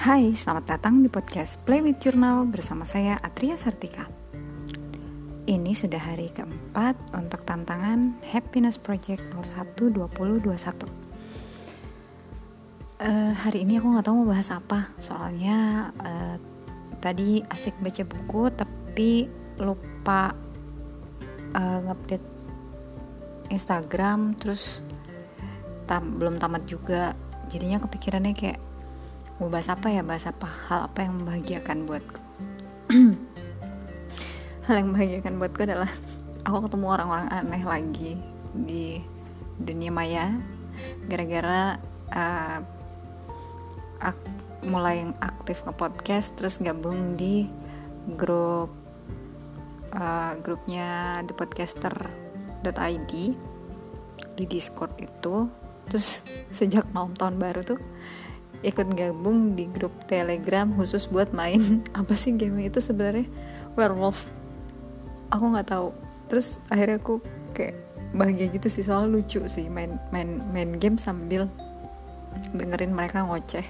Hai, selamat datang di podcast Play with Journal bersama saya Atria Sartika. Ini sudah hari keempat untuk tantangan Happiness Project 01 2021. Uh, hari ini aku nggak tahu mau bahas apa, soalnya uh, tadi asik baca buku tapi lupa uh, ngupdate Instagram, terus tam belum tamat juga, jadinya kepikirannya kayak mau bahas apa ya? Bahas apa? Hal apa yang membahagiakan buatku? Hal yang membahagiakan buatku adalah aku ketemu orang-orang aneh lagi di dunia maya. Gara-gara uh, ak mulai yang aktif nge podcast terus gabung di grup uh, grupnya the podcaster.id di discord itu. Terus sejak malam tahun baru tuh ikut gabung di grup telegram khusus buat main. Apa sih game itu sebenarnya? Werewolf. Aku nggak tahu. Terus akhirnya aku kayak bahagia gitu sih soal lucu sih main main main game sambil dengerin mereka ngoceh.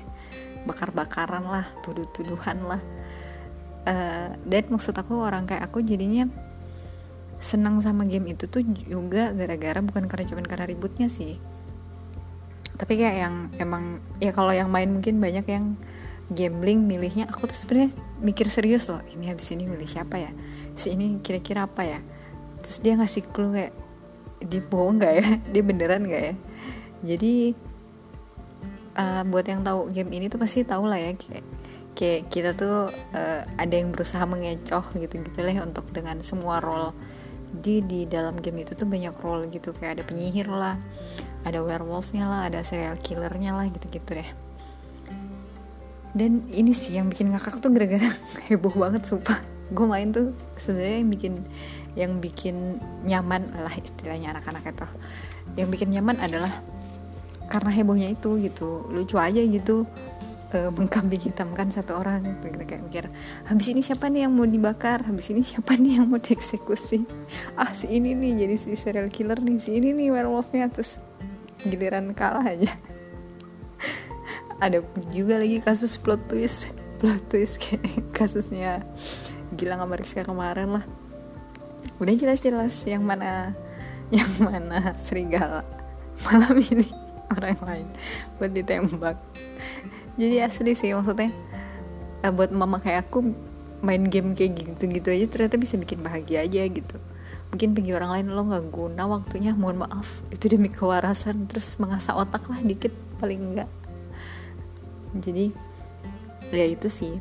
Bakar-bakaran lah tuduh-tuduhan lah. Uh, maksud aku orang kayak aku jadinya senang sama game itu tuh juga gara-gara bukan karena cuman karena ributnya sih tapi kayak yang emang ya kalau yang main mungkin banyak yang gambling milihnya. Aku tuh sebenarnya mikir serius loh ini habis ini milih siapa ya? Si ini kira-kira apa ya? Terus dia ngasih clue kayak dia bohong nggak ya? Dia beneran nggak ya? Jadi uh, buat yang tahu game ini tuh pasti tahu lah ya kayak kayak kita tuh uh, ada yang berusaha mengecoh gitu gitu lah untuk dengan semua role. Di di dalam game itu tuh banyak role gitu kayak ada penyihir lah ada werewolfnya lah ada serial killernya lah gitu-gitu deh. Dan ini sih yang bikin ngakak tuh gara-gara heboh banget sumpah. Gue main tuh sebenarnya yang bikin yang bikin nyaman lah istilahnya anak-anak itu. Yang bikin nyaman adalah karena hebohnya itu gitu. Lucu aja gitu uh, mengkambing hitamkan satu orang. Gitu kayak mikir habis ini siapa nih yang mau dibakar? Habis ini siapa nih yang mau dieksekusi? Ah si ini nih jadi si serial killer nih si ini nih werewolfnya. Terus giliran kalah aja. Ada juga lagi kasus plot twist. Plot twist kayak kasusnya gila sama Rizka kemarin lah. Udah jelas-jelas yang mana yang mana serigala malam ini. Orang lain buat ditembak. Jadi asli sih maksudnya uh, buat mama kayak aku main game kayak gitu-gitu aja ternyata bisa bikin bahagia aja gitu mungkin bagi orang lain lo nggak guna waktunya mohon maaf. Itu demi kewarasan terus mengasah otak lah dikit paling enggak jadi ya itu sih.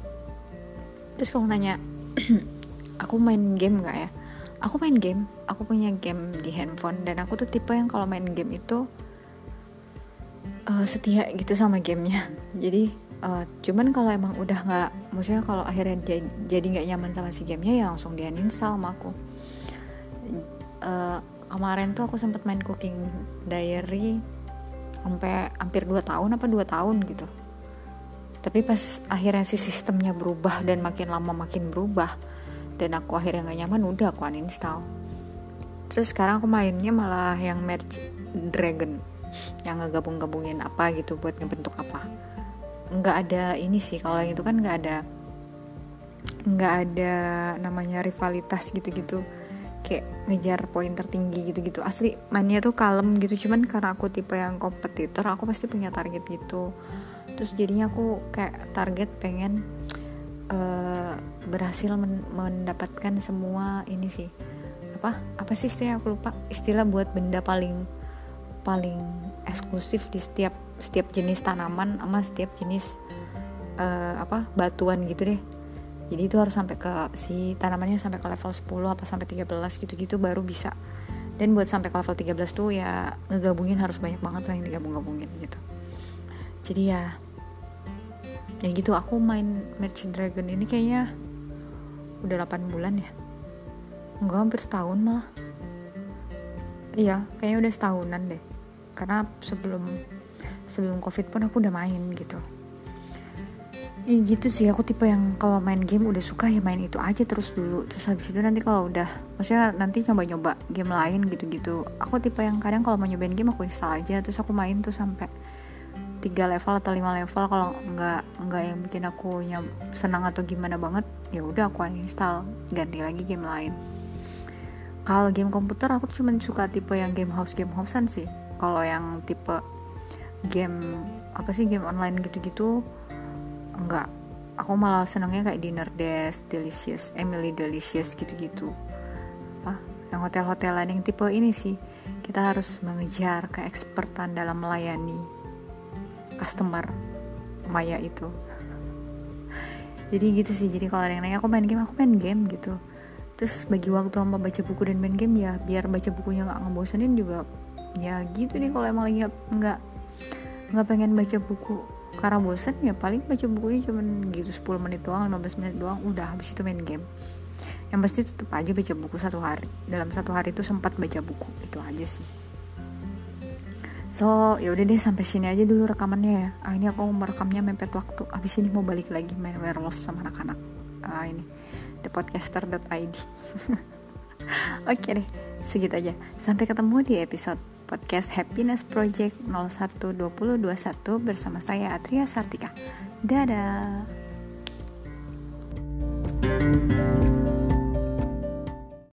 Terus kalau nanya aku main game nggak ya? Aku main game. Aku punya game di handphone dan aku tuh tipe yang kalau main game itu uh, setia gitu sama gamenya. Jadi uh, cuman kalau emang udah nggak maksudnya kalau akhirnya jadi nggak nyaman sama si gamenya ya langsung dia install sama aku uh, kemarin tuh aku sempat main cooking diary sampai hampir 2 tahun apa 2 tahun gitu. Tapi pas akhirnya si sistemnya berubah dan makin lama makin berubah dan aku akhirnya nggak nyaman udah aku uninstall. Terus sekarang aku mainnya malah yang merge dragon yang ngegabung-gabungin apa gitu buat ngebentuk apa. Nggak ada ini sih kalau yang itu kan nggak ada nggak ada namanya rivalitas gitu-gitu kayak ngejar poin tertinggi gitu-gitu. Asli mainnya tuh kalem gitu. Cuman karena aku tipe yang kompetitor aku pasti punya target gitu. Terus jadinya aku kayak target pengen uh, berhasil men mendapatkan semua ini sih. Apa? Apa sih istilah aku lupa. Istilah buat benda paling paling eksklusif di setiap setiap jenis tanaman sama setiap jenis uh, apa batuan gitu deh jadi itu harus sampai ke si tanamannya sampai ke level 10 apa sampai 13 gitu-gitu baru bisa. Dan buat sampai ke level 13 tuh ya ngegabungin harus banyak banget lah yang digabung-gabungin gitu. Jadi ya ya gitu aku main Merchant Dragon ini kayaknya udah 8 bulan ya. Enggak hampir setahun malah. Iya kayaknya udah setahunan deh. Karena sebelum sebelum covid pun aku udah main gitu ya gitu sih. Aku tipe yang kalau main game udah suka ya main itu aja terus dulu. Terus habis itu nanti kalau udah maksudnya nanti coba-nyoba game lain gitu-gitu. Aku tipe yang kadang kalau mau nyobain game aku install aja. Terus aku main tuh sampai tiga level atau lima level. Kalau nggak nggak yang bikin aku nyam, senang atau gimana banget ya udah aku uninstall. Ganti lagi game lain. Kalau game komputer aku cuma suka tipe yang game house game housean sih. Kalau yang tipe game apa sih game online gitu-gitu enggak. Aku malah senangnya kayak dinner desk delicious Emily delicious gitu-gitu. Apa? Yang hotel-hotelan yang tipe ini sih. Kita harus mengejar keekspertan dalam melayani customer Maya itu. Jadi gitu sih. Jadi kalau ada yang nanya aku main game? Aku main game gitu. Terus bagi waktu sama baca buku dan main game ya biar baca bukunya nggak ngebosenin juga ya gitu nih kalau emang lagi nggak nggak pengen baca buku karena bosan ya paling baca bukunya cuma gitu 10 menit doang 15 menit doang udah habis itu main game. Yang pasti tetap aja baca buku satu hari. Dalam satu hari itu sempat baca buku itu aja sih. So ya udah deh sampai sini aja dulu rekamannya ya. Ah, ini aku merekamnya mepet waktu. Habis ini mau balik lagi main werewolf sama anak-anak ah, ini thepodcaster.id Oke deh, segitu aja. Sampai ketemu di episode podcast Happiness Project 012021 bersama saya Atria Sartika. Dadah. thank you